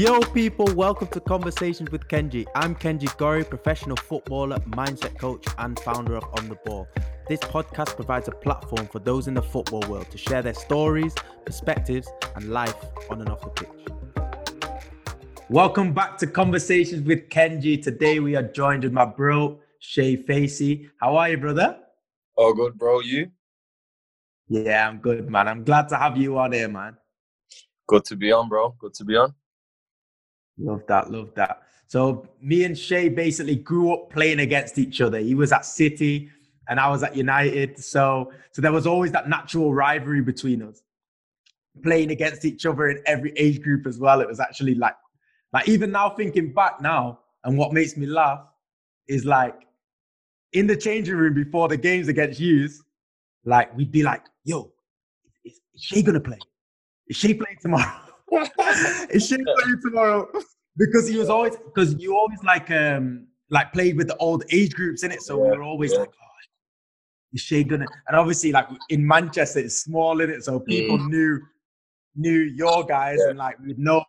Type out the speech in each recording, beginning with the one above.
Yo, people, welcome to Conversations with Kenji. I'm Kenji Gorré, professional footballer, mindset coach, and founder of On the Ball. This podcast provides a platform for those in the football world to share their stories, perspectives, and life on and off the pitch. Welcome back to Conversations with Kenji. Today we are joined with my bro, Shay Facey. How are you, brother? Oh, good, bro. You? Yeah, I'm good, man. I'm glad to have you on here, man. Good to be on, bro. Good to be on. Love that, love that. So me and Shay basically grew up playing against each other. He was at City and I was at United. So so there was always that natural rivalry between us. Playing against each other in every age group as well. It was actually like like even now thinking back now, and what makes me laugh is like in the changing room before the games against yous, like we'd be like, yo, is, is Shay gonna play? Is Shay playing tomorrow? Is Shay playing tomorrow? because he was always because you always like um like played with the old age groups in it, so yeah, we were always yeah. like, oh, is Shay gonna? And obviously, like in Manchester, it's small in it, so people mm. knew knew your guys, yeah. and like we know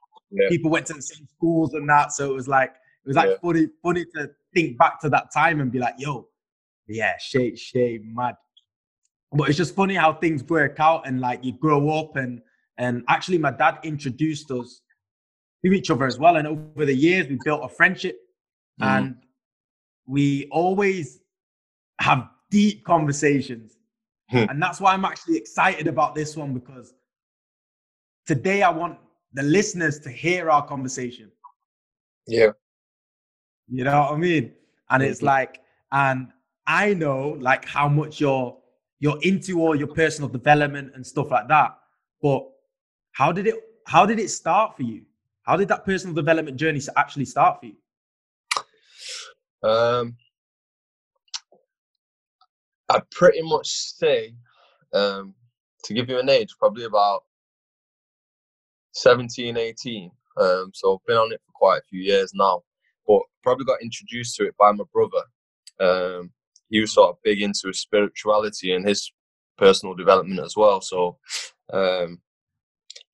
people went to the same schools and that, so it was like it was like funny funny to think back to that time and be like, yo, yeah, Shay Shay mad. But it's just funny how things work out and like you grow up and and actually my dad introduced us to each other as well. And over the years, we built a friendship mm. and we always have deep conversations. Hmm. and that's why I'm actually excited about this one because today I want the listeners to hear our conversation. Yeah. You know what I mean? And it's mm-hmm. like, and I know like how much you're you're into all your personal development and stuff like that. But how did it how did it start for you? How did that personal development journey actually start for you? Um, I'd pretty much say, um, to give you an age, probably about 17, 18. Um, so I've been on it for quite a few years now, but probably got introduced to it by my brother. Um, he was sort of big into his spirituality and his personal development as well. So um,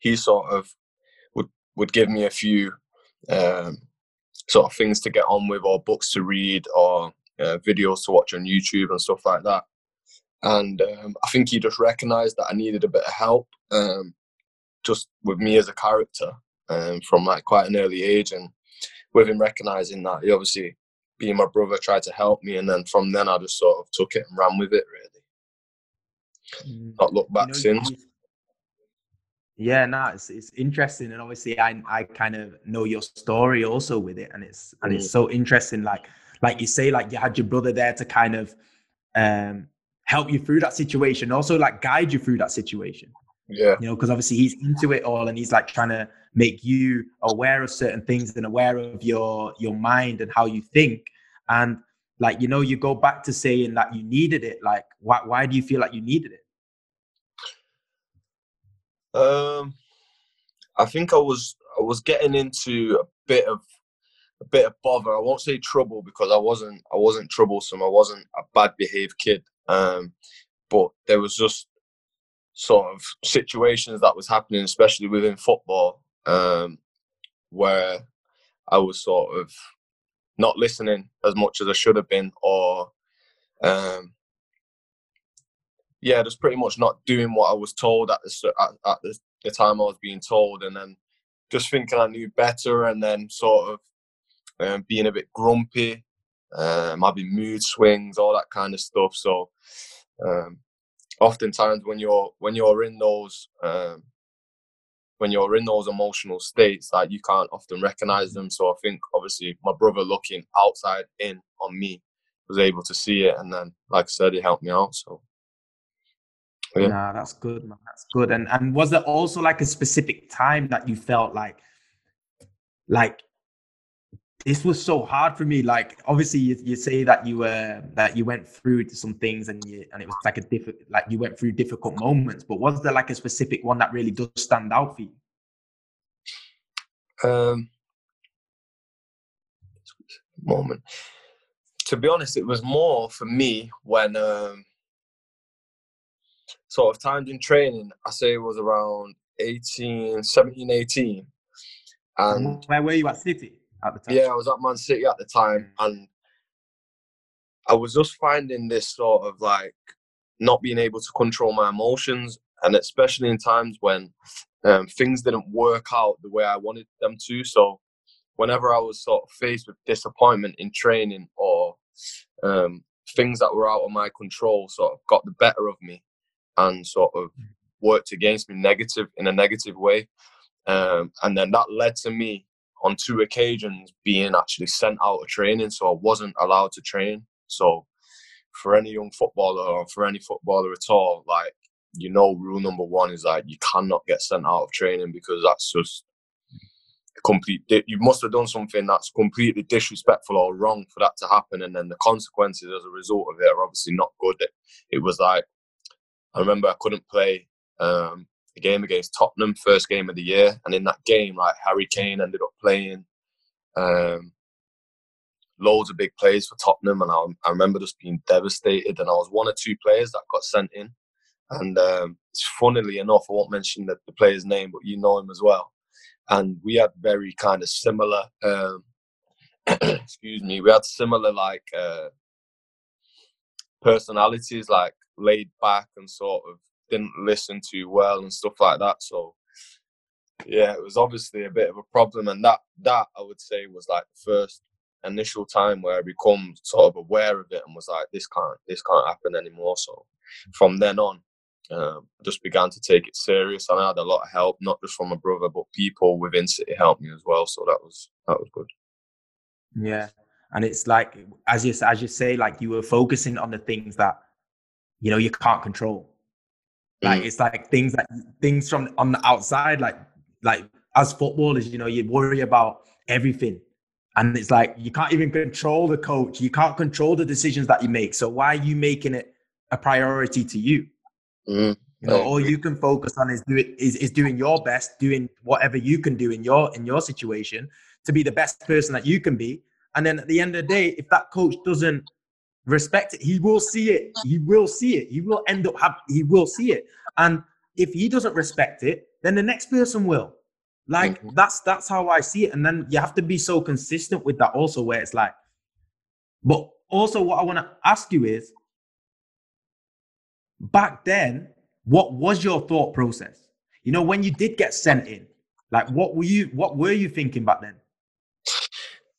he sort of would would give me a few um, sort of things to get on with, or books to read, or uh, videos to watch on YouTube and stuff like that. And um, I think he just recognised that I needed a bit of help, um, just with me as a character, um, from like quite an early age. And with him recognising that, he obviously, being my brother, tried to help me, and then from then I just sort of took it and ran with it. Really, mm. not looked back you know, since. Yeah, no, it's it's interesting, and obviously, I I kind of know your story also with it, and it's and it's mm. so interesting. Like like you say, like you had your brother there to kind of um help you through that situation, also like guide you through that situation. Yeah, you know, because obviously he's into it all, and he's like trying to make you aware of certain things and aware of your your mind and how you think, and like you know, you go back to saying that you needed it. Like, why why do you feel like you needed it? Um, I think I was I was getting into a bit of a bit of bother. I won't say trouble because I wasn't I wasn't troublesome. I wasn't a bad behaved kid. Um, but there was just sort of situations that was happening, especially within football, um, where I was sort of not listening as much as I should have been, or um, yeah, just pretty much not doing what I was told at the at, at the, the, time I was being told, and then just thinking I knew better, and then sort of um, being a bit grumpy, um, having mood swings, all that kind of stuff. So, um, oftentimes when you're when you're in those um, when you're in those emotional states, like you can't often recognize them. So I think obviously my brother looking outside in on me was able to see it, and then like I said, he helped me out. So yeah. Nah, that's good, man. That's good. And and was there also like a specific time that you felt like like this was so hard for me? Like obviously you, you say that you were that you went through some things and you and it was like a difficult like you went through difficult moments, but was there like a specific one that really does stand out for you? Um moment. To be honest, it was more for me when um sort of timed in training, I say it was around 18, 17, 18. And where were you at City at the time? Yeah, I was at Man City at the time, and I was just finding this sort of like not being able to control my emotions, and especially in times when um, things didn't work out the way I wanted them to. So, whenever I was sort of faced with disappointment in training or um, things that were out of my control, sort of got the better of me, and sort of worked against me negative in a negative way. Um, and then that led to me on two occasions being actually sent out of training, so I wasn't allowed to train. So for any young footballer or for any footballer at all, like you know, rule number one is like you cannot get sent out of training because that's just complete. You must have done something that's completely disrespectful or wrong for that to happen, and then the consequences as a result of it are obviously not good. It, it was like I remember I couldn't play um, a game against Tottenham, first game of the year, and in that game, like Harry Kane ended up playing. Um, loads of big plays for Tottenham, and I, I, remember just being devastated. And I was one or two players that got sent in, and um, funnily enough, I won't mention the, the, player's name, but you know him as well. And we had very kind of similar, um, excuse me, we had similar like uh, personalities, like laid back and sort of didn't listen too well and stuff like that. So yeah, it was obviously a bit of a problem, and that that I would say was like the first initial time where I become sort of aware of it and was like, this can't this can't happen anymore. So from then on, um, just began to take it serious, and I had a lot of help, not just from my brother, but people within City helped me as well. So that was that was good. Yeah, and it's like as you as you say, like you were focusing on the things that you know you can't control. Like mm. it's like things that things from on the outside, like like as footballers, you know, you worry about everything and it's like you can't even control the coach. You can't control the decisions that you make. So why are you making it a priority to you? Mm, you know, all you can focus on is doing is, is doing your best, doing whatever you can do in your in your situation to be the best person that you can be. And then at the end of the day, if that coach doesn't respect it, he will see it. He will see it. He will end up have he will see it. And if he doesn't respect it, then the next person will. Like mm-hmm. that's that's how I see it. And then you have to be so consistent with that also, where it's like, but also what I want to ask you is back then, what was your thought process? You know, when you did get sent in, like what were you what were you thinking back then?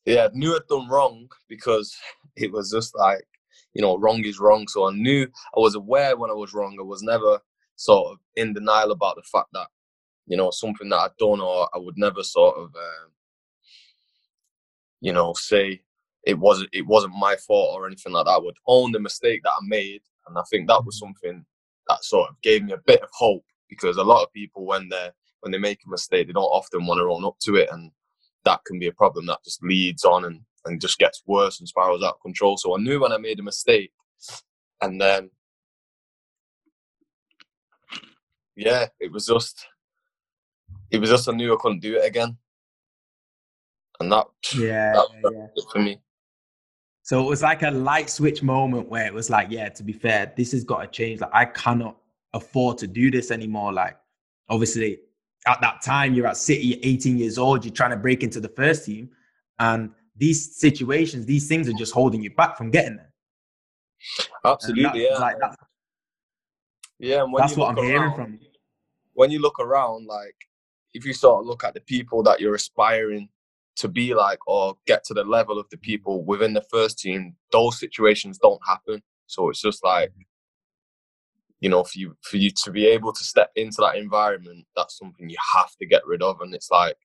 Yeah, I knew I'd done wrong because it was just like, you know, wrong is wrong. So I knew I was aware when I was wrong. I was never sort of in denial about the fact that you know, something that I'd done or I would never sort of, um, you know, say it wasn't it wasn't my fault or anything like that. I would own the mistake that I made, and I think that was mm-hmm. something that sort of gave me a bit of hope because a lot of people when they when they make a mistake, they don't often want to own up to it, and that can be a problem that just leads on and and just gets worse and spirals out of control. So I knew when I made a mistake, and then yeah, it was just it was just I knew I couldn't do it again, and that yeah, that, yeah. for me. So it was like a light switch moment where it was like, yeah, to be fair, this has got to change. Like I cannot afford to do this anymore. Like obviously at that time you're at City, 18 years old, you're trying to break into the first team, and these situations, these things are just holding you back from getting there. Absolutely, yeah. Like, that's, yeah, that's what I'm around, hearing from you. When you look around, like if you sort of look at the people that you're aspiring to be like or get to the level of the people within the first team, those situations don't happen. So it's just like, you know, for you for you to be able to step into that environment, that's something you have to get rid of. And it's like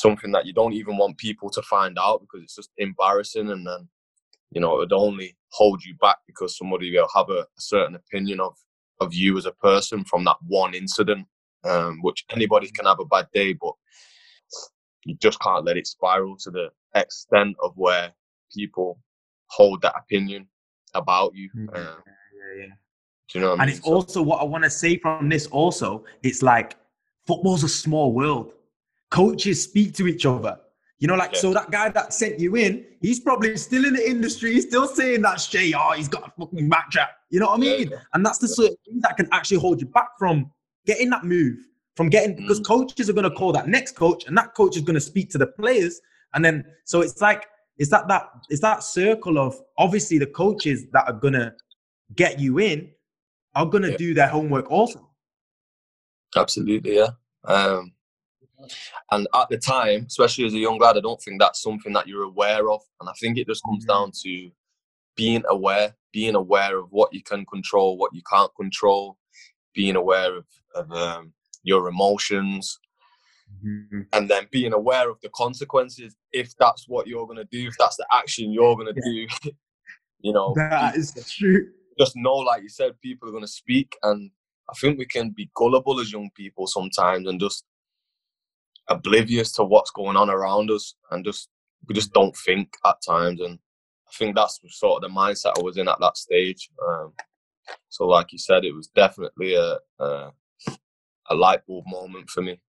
something that you don't even want people to find out because it's just embarrassing and then, you know, it would only hold you back because somebody will have a, a certain opinion of of you as a person from that one incident um, which anybody can have a bad day, but you just can't let it spiral to the extent of where people hold that opinion about you. Mm, um, yeah, yeah. Do you know and mean? it's so, also what I want to say from this. Also, it's like football's a small world. Coaches speak to each other. You know, like yeah. so that guy that sent you in, he's probably still in the industry. He's still saying that Shay, oh, he's got a fucking backtrack. You know what I mean? Yeah. And that's the sort of thing that can actually hold you back from getting that move from getting because Mm. coaches are going to call that next coach, and that coach is going to speak to the players, and then so it's like it's that that it's that circle of obviously the coaches that are going to get you in are going to Yeah. do their homework also. Absolutely, yeah. Um, and at the time, especially as a young lad, I don't think that's something that you're aware of. And I think it just comes Mhm. down to being aware, being aware of what you can control, what you can't control, being aware of, of um, your emotions, and then being aware of the consequences if that's what you're going to do, if that's the action you're going to do. you know, That is true. just know, like you said, people are going to speak, and I think we can be gullible as young people sometimes, and just oblivious to what's going on around us, and just we just don't think at times, and I think that's sort of the mindset I was in at that stage. Um, so, like you said, it was definitely a a, a light bulb moment for me.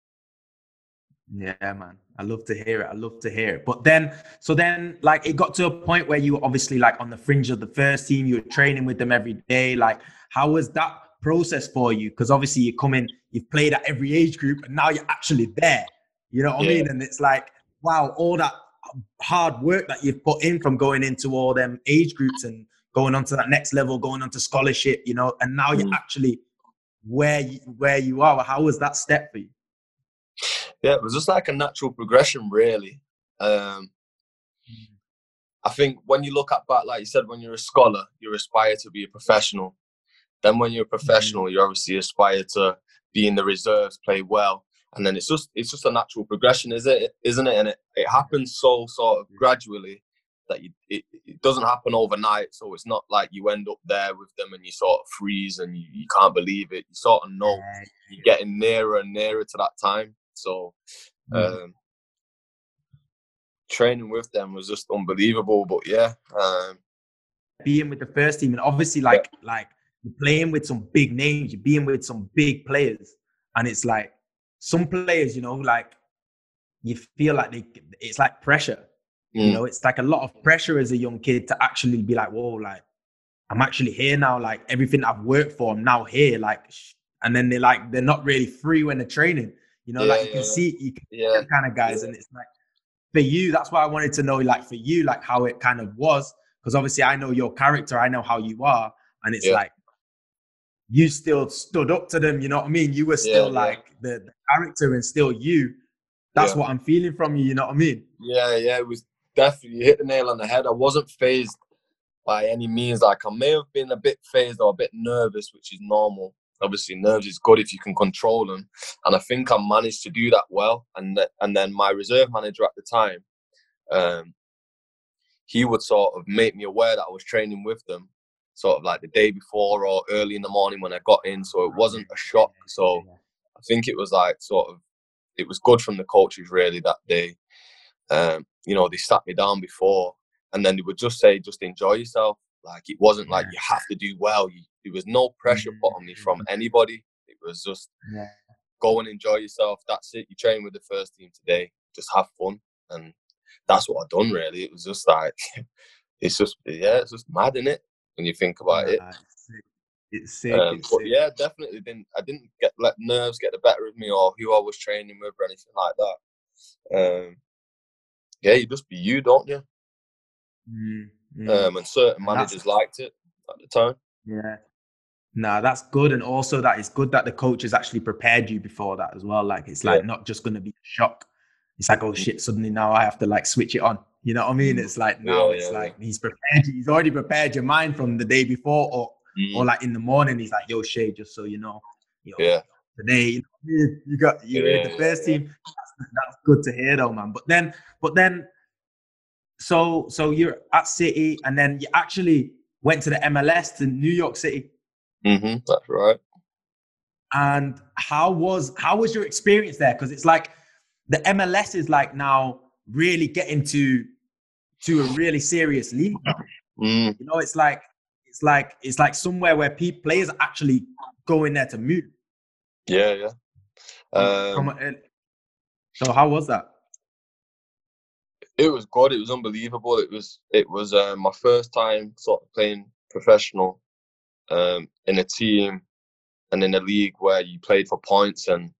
Yeah, man. I love to hear it. I love to hear it. But then, so then, like, it got to a point where you were obviously like on the fringe of the first team. You were training with them every day. Like, how was that process for you? Because obviously you come in, you've played at every age group, and now you're actually there. You know what I mean? And it's like, wow, all that hard work that you've put in from going into all them age groups and going on to that next level, going on to scholarship, you know, and now you're Mm. actually where you, where you are. How was that step for you? Yeah, it was just like a natural progression, really. Um, I think when you look at back, like you said, when you're a scholar, you aspire to be a professional. Then when you're a professional, you obviously aspire to be in the reserves, play well, and then it's just it's just a natural progression, is it? Isn't it? And it, it happens so sort of gradually that you, it, it doesn't happen overnight. So it's not like you end up there with them and you sort of freeze and you, you can't believe it. You sort of know you're getting nearer and nearer to that time. So Mm. um, training with them was just unbelievable. But yeah, um, being with the first team and obviously like like you're playing with some big names, you're being with some big players, and it's like some players, you know, like you feel like they it's like pressure. You mm, know, it's like a lot of pressure as a young kid to actually be like, whoa, like I'm actually here now. Like everything I've worked for, I'm now here. Like, and then they're like they're not really free when they're training. You know, like you can yeah, yeah. see you can yeah, kind of guys. And it's like for you, that's why I wanted to know, like for you, like how it kind of was, because obviously I know your character, I know how you are, and it's Yeah. like you still stood up to them. You know what I mean? You were still Yeah, yeah. like the, the character and still you. That's Yeah. what I'm feeling from you. You know what I mean? yeah, yeah. It was definitely you hit the nail on the head. I wasn't phased by any means. Like I may have been a bit phased or a bit nervous, which is normal. Obviously, nerves is good if you can control them, and I think I managed to do that well. And th- and then my reserve manager at the time, um, he would sort of make me aware that I was training with them, sort of like the day before or early in the morning when I got in. So it wasn't a shock. So I think it was like sort of, it was good from the coaches really that day. um, you know, they sat me down before and then they would just say, just enjoy yourself. Like it wasn't like you have to do well. You, there was no pressure put on me from anybody. It was just Yeah. go and enjoy yourself. That's it. You train with the first team today. Just have fun, and that's what I've done. Really, it was just like it's just yeah, it's just mad in it when you think about it. It's sick. Um, it's sick. yeah, definitely didn't. I didn't get let nerves get the better of me or who I was training with or anything like that. Um, yeah, you just be you, don't you? Mm, mm. Um, and certain that's- managers liked it at the time. Yeah. Nah, that's good. And also that it's good that the coach has actually prepared you before that as well. Like it's like Yeah. not just gonna be a shock. It's like, oh shit, suddenly now I have to like switch it on. You know what I mean? Mm. It's like now Yeah, it's yeah, yeah. like he's prepared he's already prepared your mind from the day before or or Mm, like in the morning, he's like, yo, Shay, just so you know, yo, yeah, today you, know, you got you Yeah, in the first yeah. team. That's, that's good to hear though, man. But then, but then, so so you're at City, and then you actually went to the MLS to New York City. hmm that's right. And how was how was your experience there? Because it's like the MLS is like now really getting to to a really serious league. Mm, You know, it's like it's like it's like somewhere where people players actually go in there to move. yeah, yeah. Um, so how was that? it was good. It was unbelievable. It was it was um, my first time sort of playing professional um, in a team and in a league where you played for points and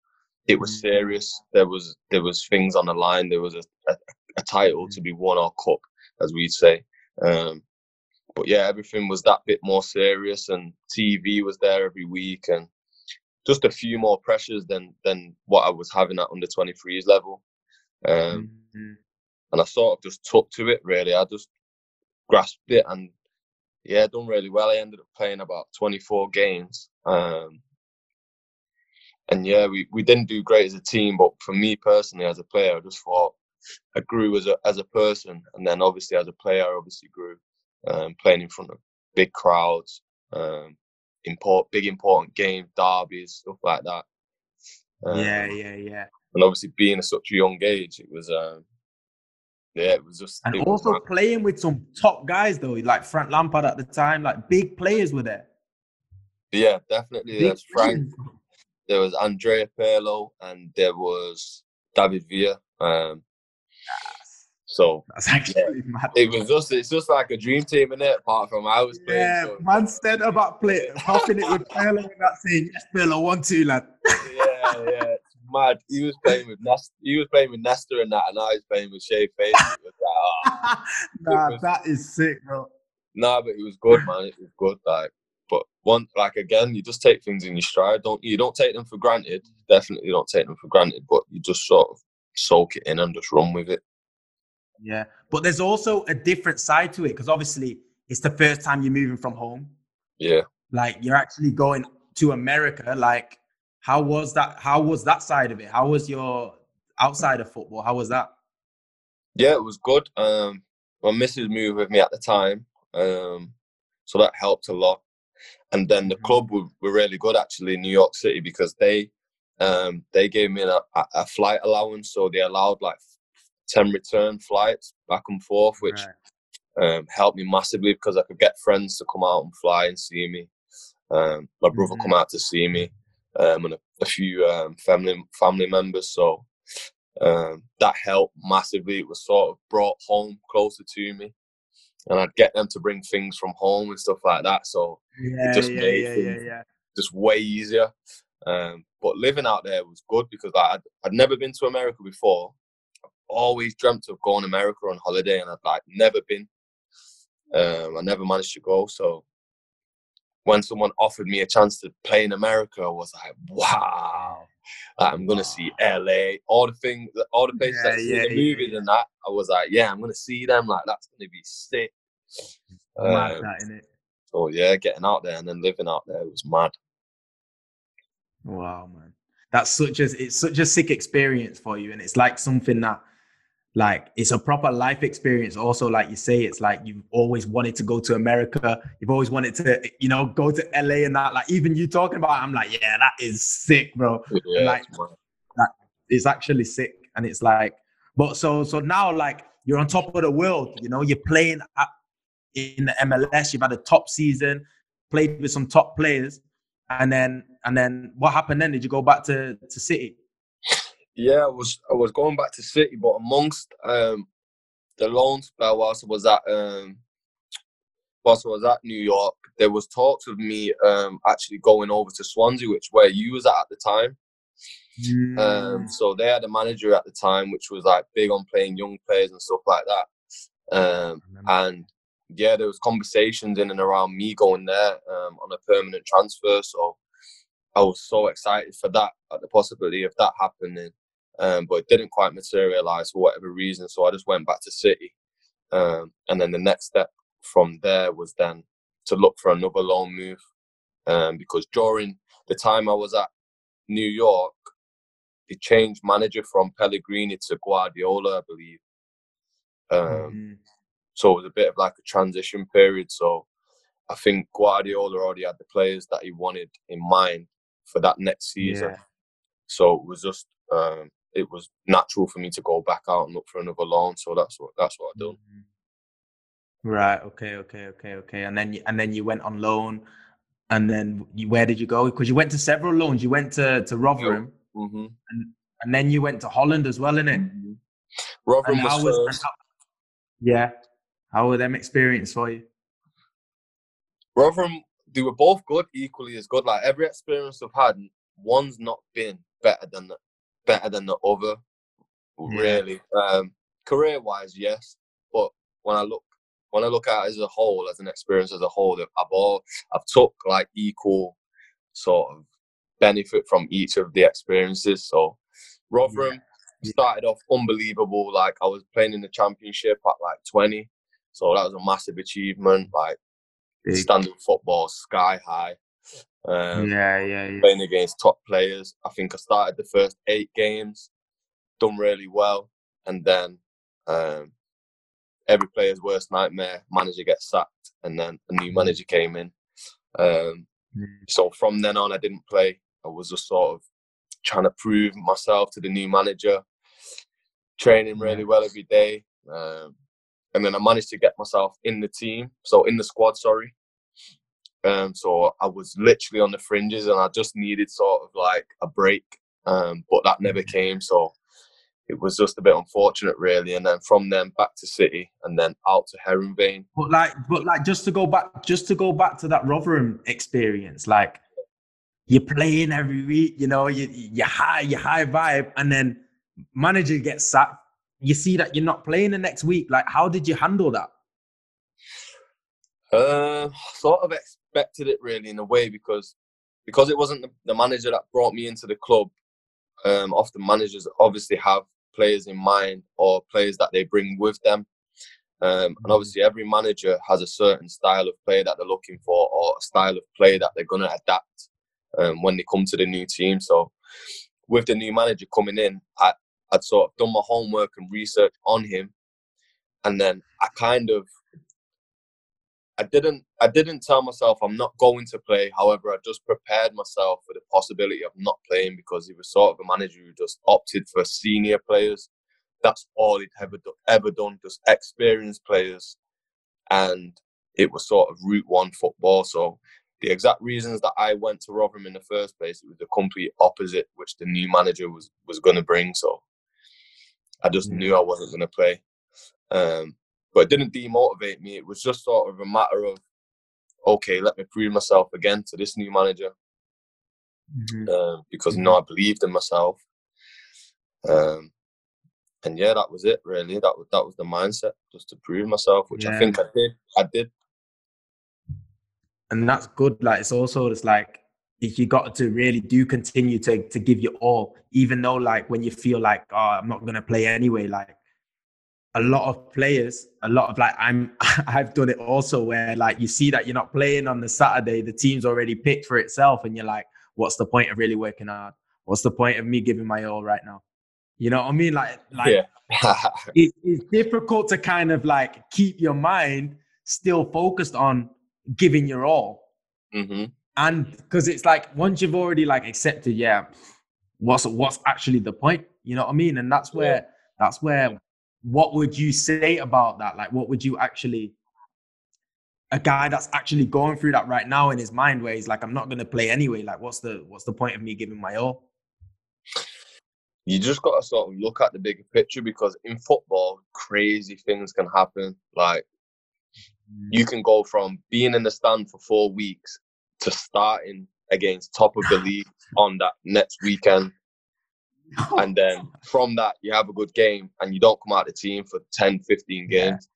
it was serious. There was there was things on the line. There was a, a, a title to be won or cup, as we'd say. Um, but yeah, everything was that bit more serious, and TV was there every week, and just a few more pressures than than what I was having at under 23s level. Um, mm-hmm. And I sort of just took to it. Really, I just grasped it, and yeah, done really well. I ended up playing about 24 games. Um, and yeah, we, we didn't do great as a team, but for me personally, as a player, I just thought I grew as a as a person, and then obviously as a player, I obviously grew um, playing in front of big crowds, um, import big important games, derbies, stuff like that. Um, yeah, yeah, yeah. And obviously, being at such a young age, it was um, yeah, it was just. And also was playing with some top guys though, like Frank Lampard at the time, like big players were there. Yeah, definitely. There's Frank. There was Andrea Pirlo, and there was David Villa. Um, so that's actually yeah, mad. It was just it's just like a dream team in it. Apart from I was playing. Yeah, so. man said about play hopping it with Pirlo and that saying yes, Pirlo one two lad. yeah, yeah, it's mad. He was playing with Nest. He was playing with Nesta and that, and I was playing with Shay Face. Like, oh. nah, was, that is sick, bro. Nah, but it was good, man. It was good. Like, but one like again, you just take things in your stride. Don't you? Don't take them for granted. Definitely don't take them for granted. But you just sort of soak it in and just run with it. Yeah, but there's also a different side to it because obviously it's the first time you're moving from home. Yeah, like you're actually going to America. Like, how was that? How was that side of it? How was your outside of football? How was that? Yeah, it was good. Um, my missus moved with me at the time, um, so that helped a lot. And then the mm-hmm. club were, were really good actually in New York City because they um, they gave me a, a, flight allowance, so they allowed like 10 return flights back and forth, which right. um, helped me massively because I could get friends to come out and fly and see me. Um, my brother mm-hmm. come out to see me, um, and a, a few um, family family members. So um, that helped massively. It was sort of brought home closer to me, and I'd get them to bring things from home and stuff like that. So yeah, it just yeah, made yeah, things yeah, just way easier. Um, but living out there was good because like, I'd, I'd never been to America before, I've always dreamt of going to America on holiday, and I've like never been. Um, I never managed to go. So when someone offered me a chance to play in America, I was like, wow. Like, I'm gonna see LA, all the things, all the places yeah, I see yeah, in the movies yeah. and that. I was like, yeah, I'm gonna see them. Like that's gonna be sick. Mad um, that, innit? So yeah, getting out there and then living out there was mad. Wow, man, that's such a it's such a sick experience for you, and it's like something that like it's a proper life experience. Also like you say it's like you've always wanted to go to america. You've always wanted to you know go to la and that. Like even you talking about it, i'm like yeah that is sick bro. Yeah, like that is actually sick and it's like but so so now like you're on top of the world you know you're playing at, in the mls you've had a top season played with some top players and then and then what happened then did you go back to to city yeah, I was I was going back to City, but amongst um, the loan spell whilst I was at um, whilst I was at New York, there was talks of me um, actually going over to Swansea, which where you was at at the time. Mm. Um, so they had a manager at the time, which was like big on playing young players and stuff like that. Um, and yeah, there was conversations in and around me going there um, on a permanent transfer. So I was so excited for that, at the possibility of that happening um, but it didn't quite materialize for whatever reason. So I just went back to City, um, and then the next step from there was then to look for another loan move, um, because during the time I was at New York, they changed manager from Pellegrini to Guardiola, I believe. Um, mm-hmm. So it was a bit of like a transition period. So I think Guardiola already had the players that he wanted in mind for that next season. Yeah. So it was just um, it was natural for me to go back out and look for another loan. So that's what that's what I done. Mm-hmm. Right. Okay. Okay. Okay. Okay. And then you, and then you went on loan, and then you, where did you go? Because you went to several loans. You went to to Rotherham, mm-hmm. and and then you went to Holland as well, innit? Mm-hmm. Rotherham was, was how, yeah. How were them experience for you? Rotherham, they were both good, equally as good. Like every experience I've had, one's not been better than the, better than the other. Yeah. Really, um, career wise, yes. But when I look when I look at it as a whole, as an experience as a whole, I've all I've took like equal sort of benefit from each of the experiences. So Rotherham started off unbelievable. Like I was playing in the championship at like 20. So that was a massive achievement. Like Big. standard football, sky high. Um, yeah, yeah, yeah. playing against top players. I think I started the first eight games, done really well, and then um, every player's worst nightmare. Manager gets sacked, and then a new manager came in. Um, Mm. so from then on, I didn't play. I was just sort of trying to prove myself to the new manager, training really well every day, um, and then I managed to get myself in the team, so in the squad. Sorry. Um, so I was literally on the fringes, and I just needed sort of like a break, um, but that never came. So it was just a bit unfortunate, really. And then from then back to City, and then out to Heerenveen. But like, but like, just to go back, just to go back to that Rotherham experience, like you're playing every week, you know, you you high, you high vibe, and then manager gets sacked. You see that you're not playing the next week. Like, how did you handle that? Uh, sort of expected it really in a way because because it wasn't the, manager that brought me into the club. Um, often managers obviously have players in mind or players that they bring with them. Um, and obviously, every manager has a certain style of play that they're looking for, or a style of play that they're going to adapt um, when they come to the new team. So, with the new manager coming in, I, I'd sort of done my homework and research on him, and then I kind of I didn't I didn't tell myself I'm not going to play. However, I just prepared myself for the possibility of not playing because he was sort of a manager who just opted for senior players. That's all he'd ever do, ever done, just experienced players, and it was sort of route one football. So the exact reasons that I went to Rotherham in the first place, it was the complete opposite, which the new manager was was going to bring. So I just Yeah. knew I wasn't going to play. Um, but it didn't demotivate me. It was just sort of a matter of, okay, let me prove myself again to this new manager uh, because you know I believed in myself. Um, and yeah, that was it. Really, that was that was the mindset, just to prove myself, which I think I did. I did. and that's good. Like it's also it's like you got to really do continue to to give your all, even though like when you feel like oh I'm not gonna play anyway. Like a lot of players, a lot of like I'm I've done it also where like you see that you're not playing on the Saturday, the team's already picked for itself, and you're like, what's the point of really working hard? What's the point of me giving my all right now? You know what I mean? Like like yeah. it, it's difficult to kind of like keep your mind still focused on giving your all hmm and because it's like once you've already like accepted yeah what's what's actually the point you know what i mean? And that's where that's where what would you say about that? Like what would you actually a guy that's actually going through that right now in his mind where he's like i'm not going to play anyway like what's the what's the point of me giving my all? You just got to sort of look at the bigger picture because in football, crazy things can happen. Like mm. you can go from being in the stand for four weeks to starting against top of the league on that next weekend. And then from that, you have a good game and you don't come out of the team for 10, 15 Yeah. games.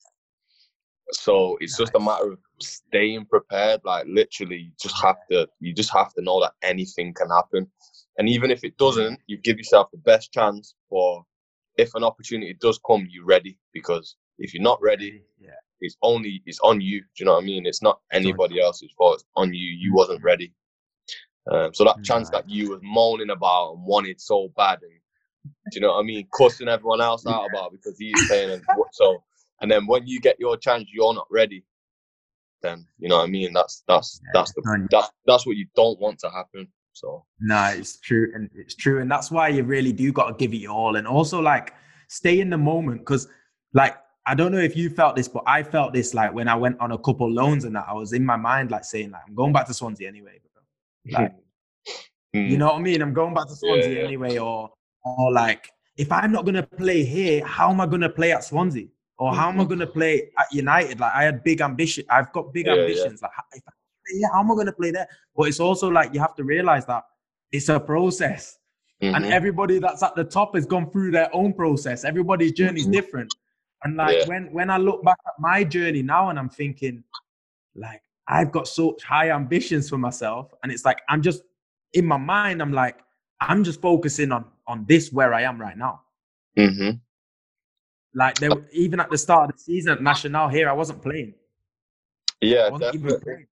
So it's just a matter of staying prepared. Like literally, you just have to, you just have to know that anything can happen. And even if it doesn't, you give yourself the best chance for if an opportunity does come, you're ready. Because if you're not ready, yeah it's only it's on you. Do you know what I mean? It's not anybody else's fault. It's on you. You wasn't ready. Um, so that chance that you was moaning about and wanted so bad, and do you know what I mean? Cussing everyone else out about because he's playing. And what- so, and then when you get your chance, you're not ready. Then you know what I mean. That's that's that's the that's that's what you don't want to happen. So No, it's true, and it's true, and that's why you really do got to give it your all, and also like stay in the moment, because like I don't know if you felt this, but I felt this like when I went on a couple loans and that I was in my mind like saying like I'm going back to Swansea anyway, bro. Like you Mm, know what I mean? I'm going back to Swansea yeah. anyway, or or like if I'm not gonna play here, how am I gonna play at Swansea? Or how am I Mhm. gonna play at United? Like I had big ambition. I've got big Yeah, yeah. ambitions. Like how- if I play here, how am I gonna play there? But it's also like you have to realize that it's a process. Mm-hmm. And everybody that's at the top has gone through their own process. Everybody's journey is mm-hmm. different. And like yeah. when when I look back at my journey now and I'm thinking, like, I've got such high ambitions for myself. And it's like I'm just in my mind, I'm like, I'm just focusing on on this where I am right now. Mm-hmm. Like there, even at the start of the season at Nacional here, I wasn't playing. Yeah, wasn't definitely.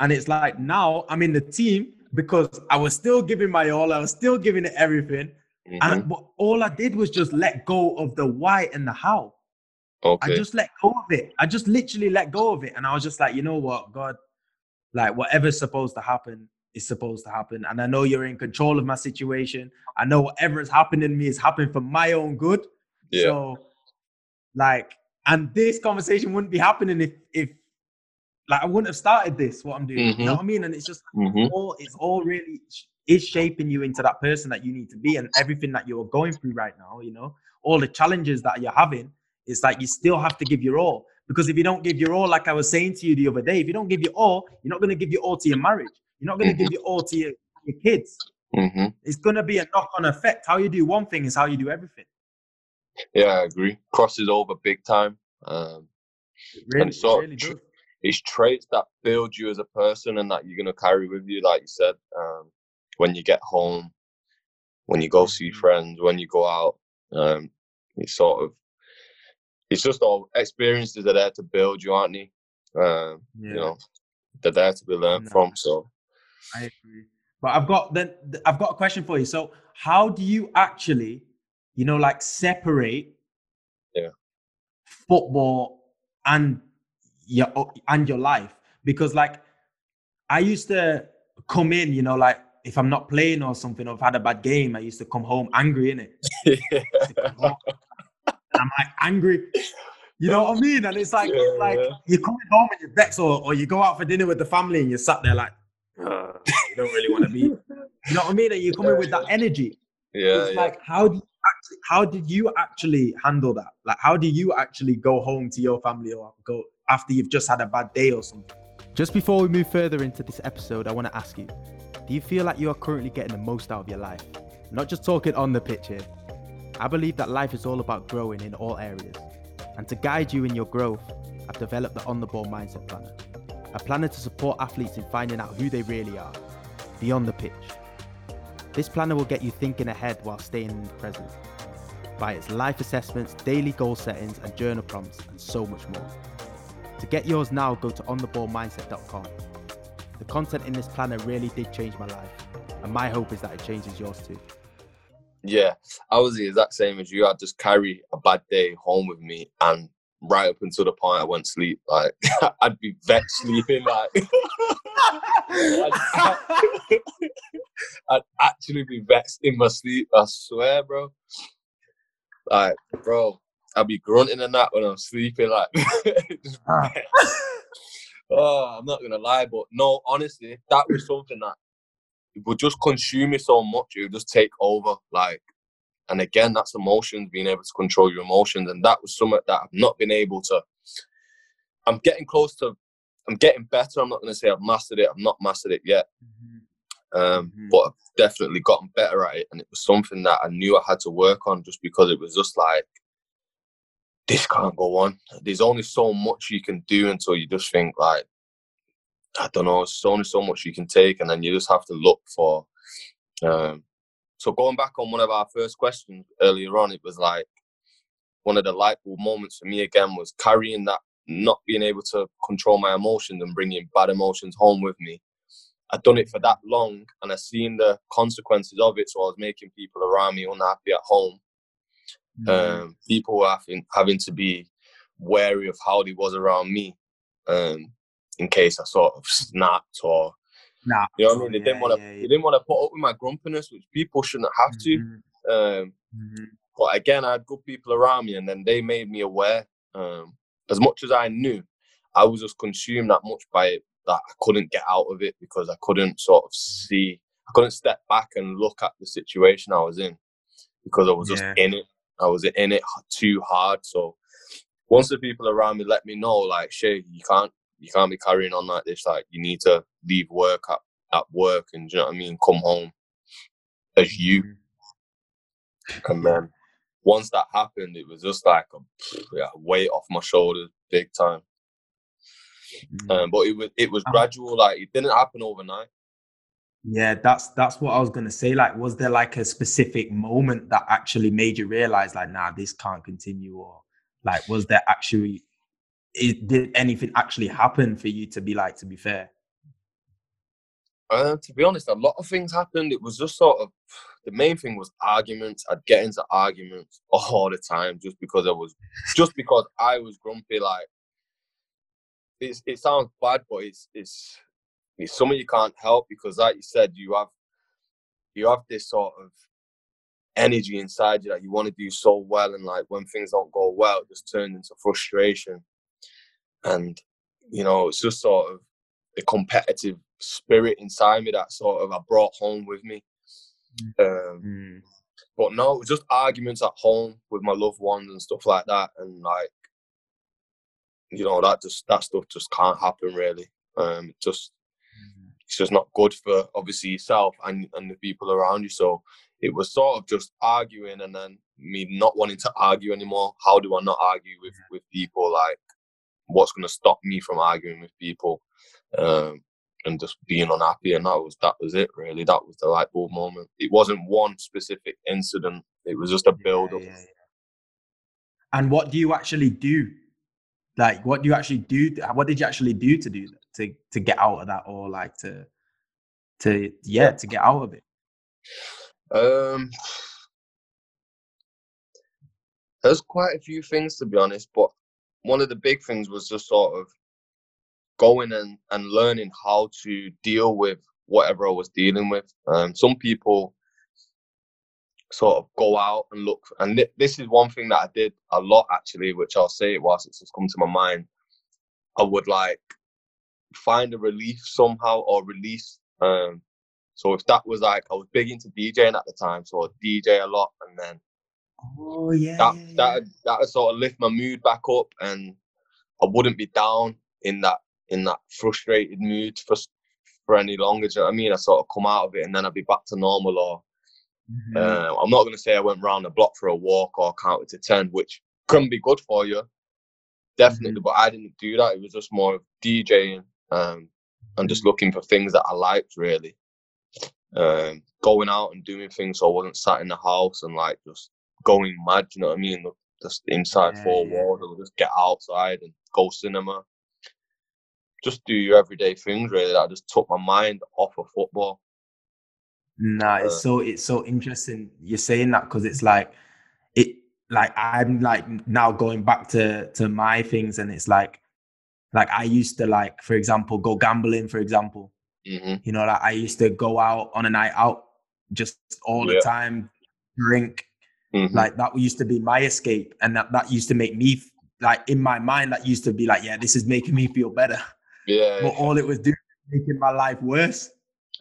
And it's like now I'm in the team because I was still giving my all. I was still giving it everything. Mm-hmm. And all I did was just let go of the why and the how. Okay. I just let go of it. I just literally let go of it. And I was just like, you know what, God, like whatever's supposed to happen is supposed to happen. And I know you're in control of my situation. I know whatever is happening to me is happening for my own good. Yeah. So like, and this conversation wouldn't be happening if if like I wouldn't have started this, what I'm doing. Mm-hmm. You know mm-hmm. what I mean? And it's just mm-hmm. all it's all really is shaping you into that person that you need to be and everything that you're going through right now, you know, all the challenges that you're having, it's like you still have to give your all. Because if you don't give your all, like I was saying to you the other day, if you don't give your all, you're not going to give your all to your marriage. You're not going to mm-hmm. give your all to your, your kids. Mm-hmm. It's going to be a knock on effect. How you do one thing is how you do everything. Yeah, I agree. Crosses over big time. Um, really, and sort really does it's traits that build you as a person and that you're going to carry with you like you said um, when you get home when you go see mm-hmm. friends when you go out um, it's sort of it's just all experiences are there to build you aren't they? Um, yeah. you know they're there to be learned no, from so. I agree. But i've got then i've got a question for you. So how do you actually you know like separate yeah. football and your and your life? Because like I used to come in, you know, like if I'm not playing or something, or I've had a bad game, I used to come home angry in it. I'm like angry. You know what I mean? And it's like yeah, it's like yeah. you're coming home and you're vexed, or, or you go out for dinner with the family and you're sat there like uh, you don't really want to be. You know what I mean? And you're coming with that energy. Yeah. It's like how do you actually, how did you actually handle that? Like how do you actually go home to your family or go after you've just had a bad day or something. Just before we move further into this episode, I want to ask you do you feel like you are currently getting the most out of your life? Not just talking on the pitch here. I believe that life is all about growing in all areas. And to guide you in your growth, I've developed the On the Ball Mindset Planner, a planner to support athletes in finding out who they really are, beyond the pitch. This planner will get you thinking ahead while staying in the present by its life assessments, daily goal settings, and journal prompts, and so much more. To get yours now, go to ontheballmindset.com. The content in this planner really did change my life, and my hope is that it changes yours too. Yeah, I was the exact same as you. I'd just carry a bad day home with me, and right up until the point I went to sleep, like I'd be vexed sleeping, like I'd, I'd actually be vexed in my sleep. I swear, bro. Like, bro, I'll be grunting and that when I'm sleeping. Like, ah. Oh, I'm not gonna lie, but no, honestly, that was something that would just consume me so much. It would just take over. Like, and again, that's emotions, being able to control your emotions, and that was something that I've not been able to. I'm getting close to. I'm getting better. I'm not gonna say I've mastered it. I've not mastered it yet. Mm-hmm. Um, mm-hmm. but I've definitely gotten better at it, and it was something that I knew I had to work on, just because it was just like this can't go on. There's only so much you can do until you just think like, I don't know, there's only so much you can take, and then you just have to look for. Um, so going back on one of our first questions earlier on, it was like one of the light bulb moments for me again was carrying that, not being able to control my emotions and bringing bad emotions home with me. I'd done it for that long, and I seen the consequences of it. So I was making people around me unhappy at home Mm-hmm. Um, people were having, having to be wary of how he was around me, um, in case I sort of snapped or nah. you know what I mean. They yeah, didn't want to. Yeah, yeah. They didn't want to put up with my grumpiness, which people shouldn't have to. Mm-hmm. Um, mm-hmm. But again, I had good people around me, and then they made me aware. Um, as much as I knew, I was just consumed that much by it that I couldn't get out of it because I couldn't sort of see. I couldn't step back and look at the situation I was in because I was just in it. I was in it too hard. So once the people around me let me know, like, Shay, you can't you can't be carrying on like this. Like you need to leave work at, at work and you know what I mean, come home. as you. Mm-hmm. And then once that happened, it was just like a yeah, weight off my shoulders, big time. Mm-hmm. Um, but it was it was gradual. Like it didn't happen overnight. Yeah, that's that's what I was gonna say. Like, was there like a specific moment that actually made you realize, like, nah, this can't continue, or like, was there actually, did anything actually happen for you to be like, to be fair? Uh, to be honest, a lot of things happened. It was just sort of the main thing was arguments. I'd get into arguments all the time just because I was just because I was grumpy. Like it's, it sounds bad, but it's it's it's something you can't help because, like you said, you have you have this sort of energy inside you that you want to do so well, and like when things don't go well, it just turns into frustration, and you know it's just sort of a competitive spirit inside me that sort of I brought home with me. Mm. Um, mm. But no, it was just arguments at home with my loved ones and stuff like that, and like you know that just that stuff just can't happen really. Um, just it's just not good for obviously yourself and, and the people around you. So it was sort of just arguing and then me not wanting to argue anymore. How do I not argue with, with people? Like, what's going to stop me from arguing with people? Um, and just being unhappy. And that was, that was it really. That was the light bulb moment. It wasn't one specific incident. It was just a build up. Yeah, yeah, yeah. And what do you actually do? Like, what do you actually do? What did you actually do to do that? To to get out of that or like to to yeah to get out of it um there's quite a few things to be honest but one of the big things was just sort of going and, and learning how to deal with whatever I was dealing with. Um, some people sort of go out and look, and th- this is one thing that I did a lot actually, which I'll say it whilst it's just come to my mind. I would like find a relief somehow or release. Um, so if that was like I was big into DJing at the time, so I DJ a lot, and then oh yeah, that yeah, that that would sort of lift my mood back up, and I wouldn't be down in that in that frustrated mood for for any longer. Do you know what I mean? I sort of come out of it, and then I'd be back to normal. Or mm-hmm. uh, I'm not going to say I went round the block for a walk or counted to ten, which can be good for you, definitely. Mm-hmm. But I didn't do that. It was just more of DJing um, and just looking for things that I liked really. Um, going out and doing things so I wasn't sat in the house and like just going mad, you know what I mean? Just inside yeah, four yeah. walls or just get outside and go cinema. Just do your everyday things really that just took my mind off of football. Nah, it's uh, so it's so interesting you're saying that because it's like it like I'm like now going back to to my things and it's like like I used to like, for example, go gambling, for example. Mm-hmm. You know, like I used to go out on a night out just all yeah. the time, drink. Mm-hmm. Like that used to be my escape. And that, that used to make me like in my mind, that used to be like, yeah, this is making me feel better. Yeah. But all it was doing was making my life worse.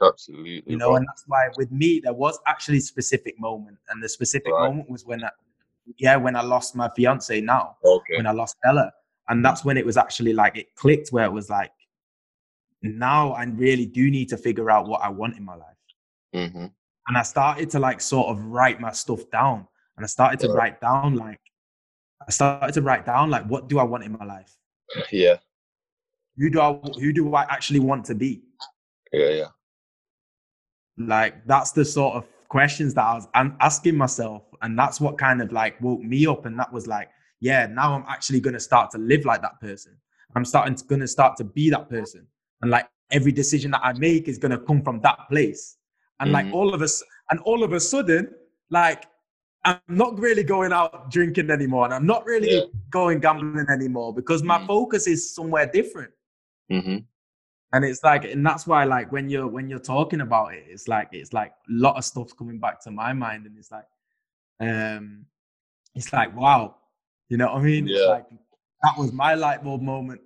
Absolutely. You know, and that's why with me there was actually a specific moment. And the specific right. moment was when I yeah, when I lost my fiance now. Okay. When I lost Ella and that's when it was actually like it clicked where it was like now i really do need to figure out what i want in my life. Mm-hmm. and i started to like sort of write my stuff down. And i started to yeah. write down like i started to write down like what do i want in my life? Yeah. Who do i who do i actually want to be? Yeah yeah. Like that's the sort of questions that i was asking myself. And that's what kind of like woke me up. And that was like yeah, now I'm actually going to start to live like that person. I'm starting to going to start to be that person. And like every decision that I make is going to come from that place. And mm-hmm. like all of us, and all of a sudden, like I'm not really going out drinking anymore, and I'm not really yeah. going gambling anymore because my mm-hmm. focus is somewhere different. Mm-hmm. And it's like, and that's why, like, when you're when you're talking about it, it's like it's like a lot of stuff's coming back to my mind, and it's like, um, it's like, wow, you know what I mean? Yeah. Like, that was my light bulb moment.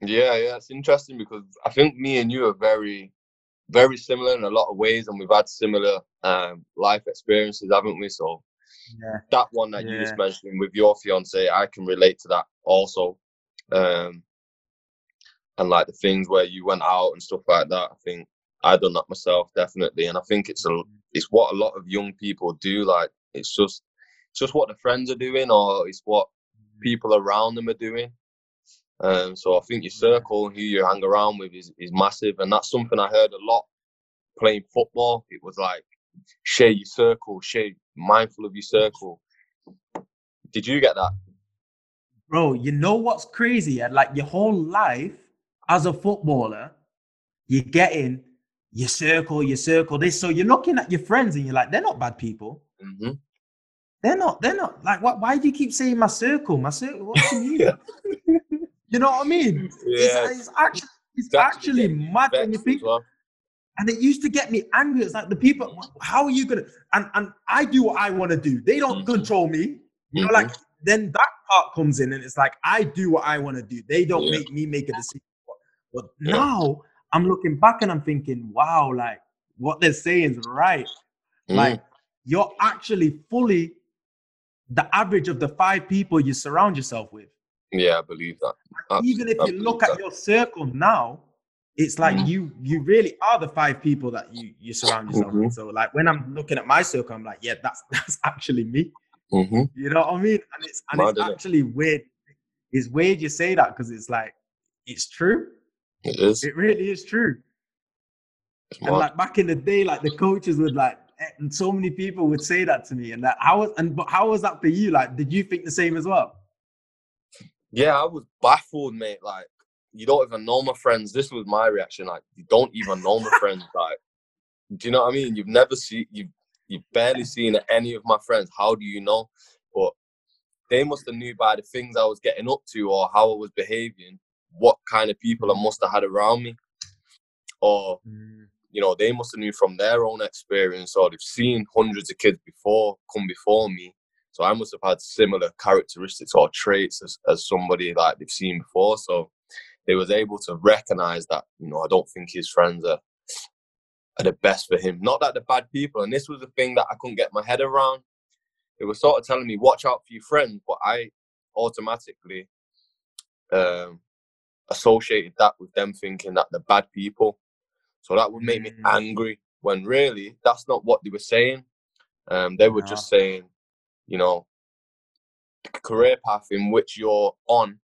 Yeah, yeah, it's interesting because I think me and you are very, very similar in a lot of ways, and we've had similar um, life experiences, haven't we? So yeah. that one that yeah. you just mentioned with your fiance, I can relate to that also. Um, and like the things where you went out and stuff like that, I think I done that myself, definitely, and I think it's a it's what a lot of young people do. Like it's just it's just what the friends are doing, or it's what people around them are doing. Um, so I think your circle and who you hang around with is, is massive, and that's something I heard a lot playing football. It was like share your circle, share mindful of your circle. Did you get that? Bro, you know what's crazy? Like your whole life as a footballer, you're getting your circle, your circle, this. So you're looking at your friends and you're like, they're not bad people. Mm-hmm. They're not, they're not like what why do you keep saying my circle? My circle, what do you mean? you know what I mean? Yeah. It's, it's actually it's It's actually mad when you think well. and it used to get me angry. It's like the people, how are you gonna? And and I do what I want to do. They don't Mhm. control me. You know, like then that part comes in, and it's like I do what I want to do. They don't Yeah. make me make a decision. But Yeah. now I'm looking back and I'm thinking, wow, like what they're saying is right. Mm. Like you're actually fully the average of the five people you surround yourself with. yeah, I believe that. Abs- Even if you believe look that. at your circle now, it's like Mhm. you you really are the five people that you you surround yourself Mm-hmm. with. So like when I'm looking at my circle, I'm like, yeah, that's that's actually me. Mhm. You know what I mean? And it's and Mad, it's innit? actually weird. It's weird you say that because it's like it's true. It is. It really is true. It's And mad. like back in the day, like the coaches would like, and so many people would say that to me. And that how was and but how was that for you? Like, did you think the same as well? Yeah, I was baffled, mate. Like, you don't even know my friends. This was my reaction. Like, you don't even know my friends. Like, do you know what I mean? You've never seen, you've, you've barely seen any of my friends. How do you know? But they must have knew by the things I was getting up to or how I was behaving, what kind of people I must have had around me. Or, mm. You know, they must have knew from their own experience or they've seen hundreds of kids before come before me. So I must have had similar characteristics or traits as, as somebody like they've seen before. So they was able to recognize that, you know, I don't think his friends are are the best for him. Not that they're bad people. And this was the thing that I couldn't get my head around. It was sort of telling me, watch out for your friends, but I automatically um, associated that with them thinking that they're bad people. So that would make me Mm. angry when really that's not what they were saying. Um, they were just saying, you know, the career path in which you're on,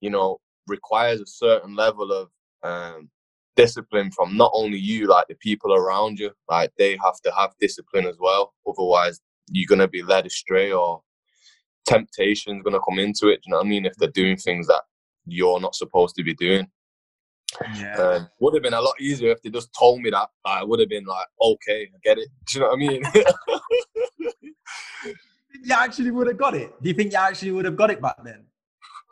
you know, requires a certain level of um, discipline from not only you, like the people around you. Like they have to have discipline as well. Otherwise, you're gonna be led astray or temptation's gonna come into it. You know what I mean? If they're doing things that you're not supposed to be doing. Yeah. Would have been a lot easier if they just told me that. I would have been like, okay, I get it. Do you know what I mean? you actually would have got it. Do you think you actually would have got it back then?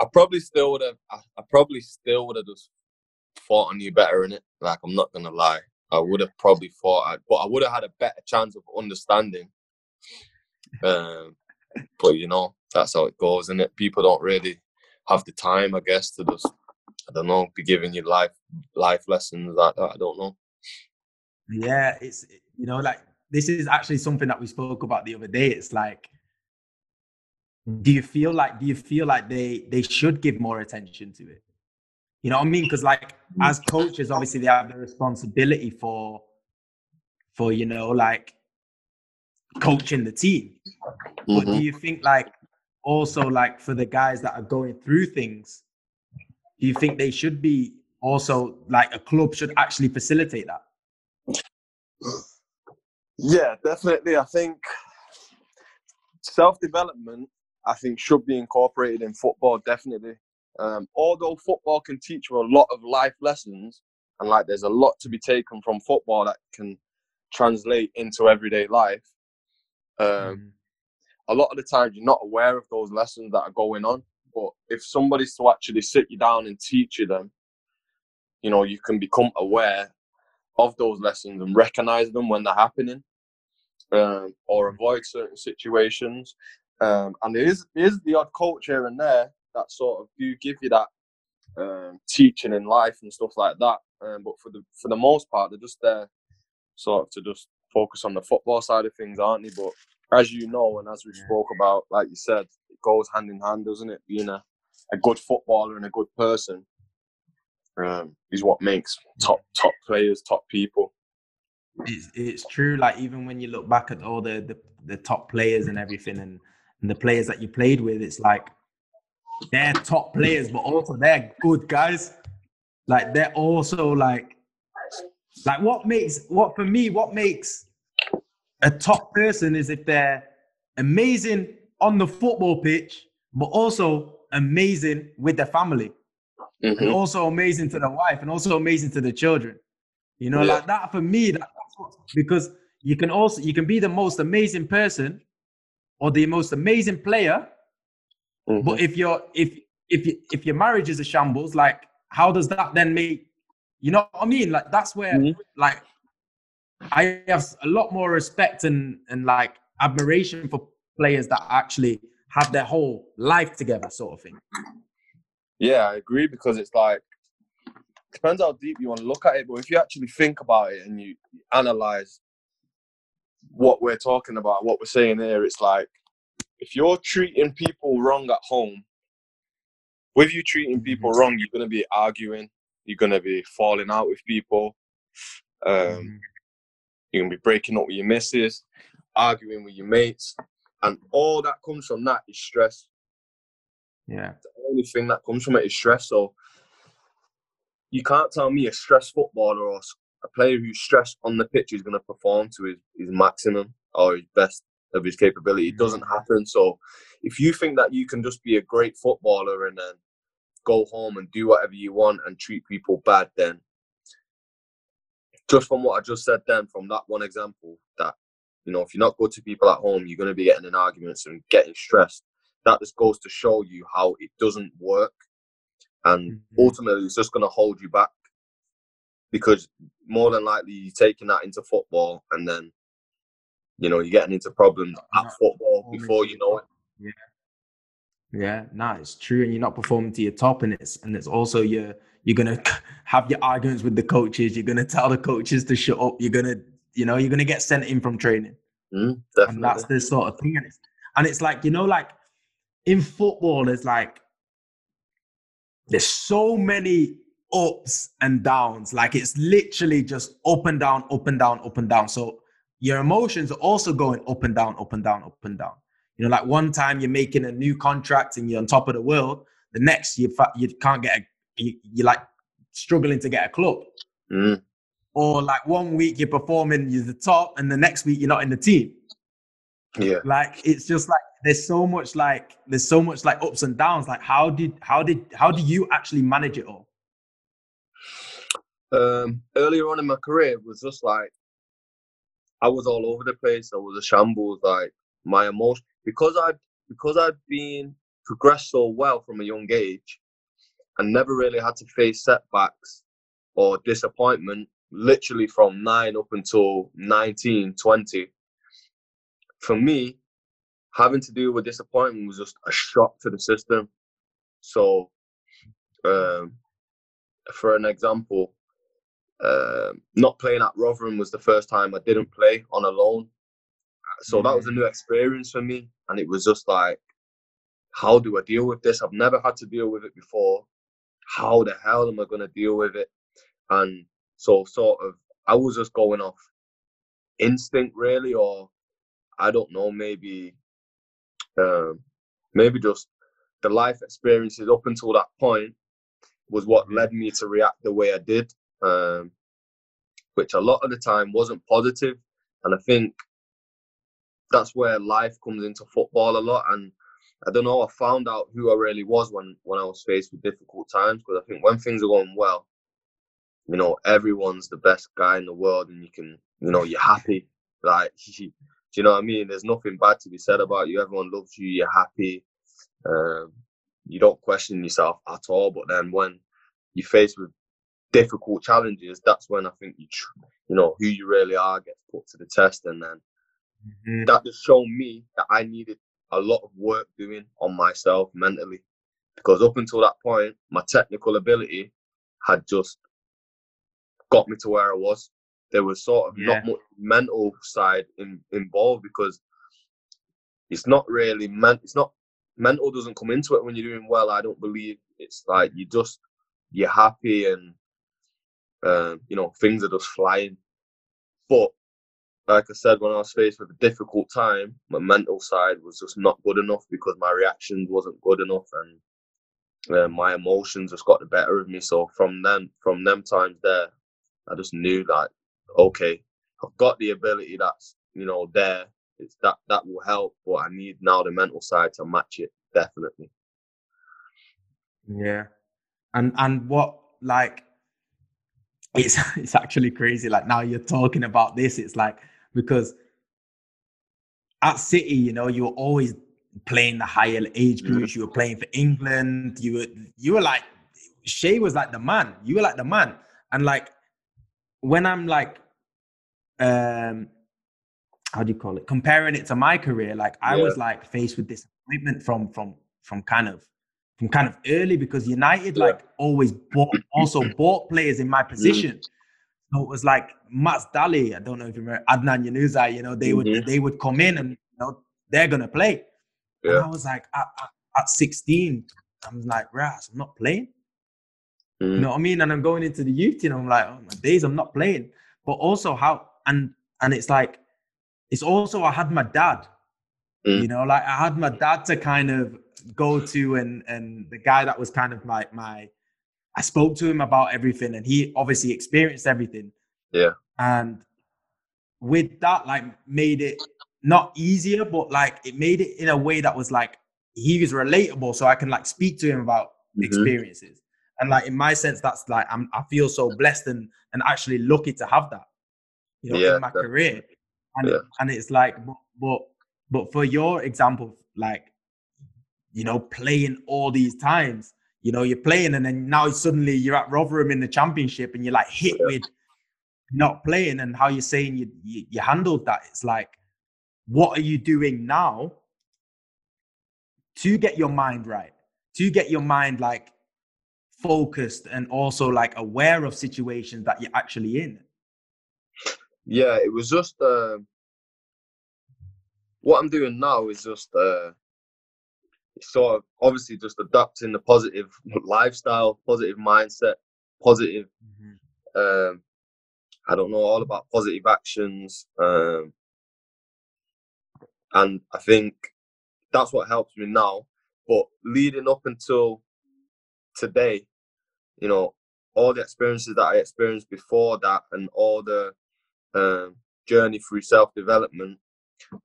I probably still would have. I, I probably still would have just thought I knew better in it. Like I'm not gonna lie, I would have probably thought, I, but I would have had a better chance of understanding. Um, but you know, that's how it goes, and it people don't really have the time, I guess, to just I don't know, be giving you life life lessons like that. I don't know. Yeah, it's you know, like this is actually something that we spoke about the other day. It's like, do you feel like do you feel like they they should give more attention to it? You know what I mean? Because like as coaches, obviously they have the responsibility for for you know like coaching the team. But do Mhm. you think like also like for the guys that are going through things, do you think they should be also like a club should actually facilitate that? Yeah, definitely. I think self development, I think, should be incorporated in football. Definitely. Um, although football can teach you a lot of life lessons, and like there's a lot to be taken from football that can translate into everyday life. Um, a lot of the times you're not aware of those lessons that are going on. But if somebody's to actually sit you down and teach you them, you know, you can become aware of those lessons and recognize them when they're happening, um, or avoid certain situations. Um, and there is there is the odd coach here and there that sort of do give you that um, teaching in life and stuff like that. Um, but for the for the most part, they're just there sort of to just focus on the football side of things, aren't they? But as you know, and as we spoke about, like you said, it goes hand in hand, doesn't it? Being a, a good footballer and a good person. um, is what makes top top players, top people. It's, it's true. Like even when you look back at all the, the, the top players and everything, and, and the players that you played with, it's like they're top players, but also they're good guys. Like they're also like like what makes what for me what makes a top person is if they're amazing on the football pitch, but also amazing with their family, Mm-hmm. and also amazing to the wife, and also amazing to the children. You know, Yeah. like that for me. That, because you can also you can be the most amazing person or the most amazing player, Mhm. but if you're if if you, if your marriage is a shambles, like how does that then make you know what I mean? Like that's where Mhm. like I have a lot more respect and and like admiration for players that actually have their whole life together, sort of thing. Yeah, I agree because it's like depends how deep you want to look at it, but if you actually think about it and you analyze what we're talking about, what we're saying here, it's like if you're treating people wrong at home, with you treating people wrong, you're gonna be arguing, you're gonna be falling out with people, um, you're gonna be breaking up with your missus, arguing with your mates, and all that comes from that is stress Yeah. the only thing that comes from it is stress. So you can't tell me a stressed footballer or a player who's stressed on the pitch is going to perform to his, his maximum or his best of his capability. It doesn't mm. happen. So if you think that you can just be a great footballer and then go home and do whatever you want and treat people bad, then just from what I just said, then from that one example, that you know, if you're not good to people at home, you're going to be getting in arguments and getting stressed. That just goes to show you how it doesn't work and Mhm. ultimately it's just going to hold you back. Because more than likely you're taking that into football and then you know you're getting into problems at football before you know it. Yeah, Yeah, no, it's true, and you're not performing to your top, and it's and it's also you're you're gonna have your arguments with the coaches. You're gonna tell the coaches to shut up. You're gonna you know you're gonna get sent in from training, Mm, and that's the sort of thing. And it's and it's like you know like in football, there's like there's so many ups and downs. Like it's literally just up and down, up and down, up and down. So your emotions are also going up and down, up and down, up and down. You know, like one time you're making a new contract and you're on top of the world. The next you fa- you can't get a you're like struggling to get a club. Mm, Or like one week you're performing, you're the top, and the next week you're not in the team. yeah Like it's just like there's so much like there's so much like ups and downs. Like how did how did how do you actually manage it all? um, earlier on in my career it was just like I was all over the place. I was a shambles. Like my emotion because I because I'd been progressed so well from a young age, and never really had to face setbacks or disappointment. Literally from nine up until 19, 20. For me, having to deal with disappointment was just a shock to the system. So, um, for an example, um, not playing at Rotherham was the first time I didn't play on a loan. So that was a new experience for me. And it was just like, how do I deal with this? I've never had to deal with it before. How the hell am I going to deal with it? And so, sort of, I was just going off instinct, really, or I don't know, maybe, um, maybe just the life experiences up until that point was what led me to react the way I did, um, which a lot of the time wasn't. And I think that's where life comes into football a lot. And I don't know, I found out who I really was when, when I was faced with difficult times. Because I think when things are going well, you know, everyone's the best guy in the world and you can, you know, you're happy. Like, do you know what I mean? There's nothing bad to be said about you. Everyone loves you. You're happy. Um, you don't question yourself at all. But then when you're faced with difficult challenges, that's when I think you, tr- you know, who you really are gets put to the test. And then Mhm. that just showed me that I needed a lot of work doing on myself mentally. Because up until that point, my technical ability had just got me to where I was. There was sort of Yeah. not much mental side in, involved because it's not really meant. It's not mental doesn't come into it when you're doing well. I don't believe it's like you just you're happy and um, you know things are just flying. But like I said, when I was faced with a difficult time, my mental side was just not good enough because my reactions wasn't good enough, and uh, my emotions just got the better of me. So from then, from them times there, I just knew that okay, I've got the ability that's you know there. It's that that will help, but I need now the mental side to match it definitely. Yeah, and and what like it's it's actually crazy. Like now you're talking about this, it's like because at City, you know, you were always playing the higher age groups. You were playing for England. You were you were like Shay was like the man. You were like the man. And like when I'm like um how do you call it? Comparing it to my career, like I yeah. was like faced with disappointment from from from kind of from kind of early because United yeah. like always bought also bought players in my mm. position. Mm. So it was like Mats Dæhli, I don't know if you remember Adnan Januzaj, you know, they mm-hmm. would they would come in and you know they're gonna play. Yeah. And I was like at, at, at 16, I'm like, Ras, I'm not playing. Mm. You know what I mean? And I'm going into the youth team, I'm like, oh my days, I'm not playing. But also how and and it's like it's also I had my dad. Mm. You know, like I had my dad to kind of go to and and the guy that was kind of my my I spoke to him about everything and he obviously experienced everything. Yeah. And with that, like made it not easier, but like it made it in a way that was like he was relatable. So I can like speak to him about mm-hmm. experiences. And like in my sense, that's like I'm I feel so blessed and and actually lucky to have that, you know, yeah, in my definitely. career. And yeah. and it's like but, but but for your example, like you know, playing all these times. You know, you're playing and then now suddenly you're at Rotherham in the championship and you're like hit with not playing and how you're saying you, you, you handled that. It's like, what are you doing now to get your mind right? To get your mind like focused and also like aware of situations that you're actually in. Yeah, it was just uh, what I'm doing now is just uh, sort of obviously just adapting the positive lifestyle, positive mindset, positive. Mm-hmm. Um, I don't know all about positive actions, um, and I think that's what helps me now. But leading up until today, you know, all the experiences that I experienced before that, and all the um, journey through self development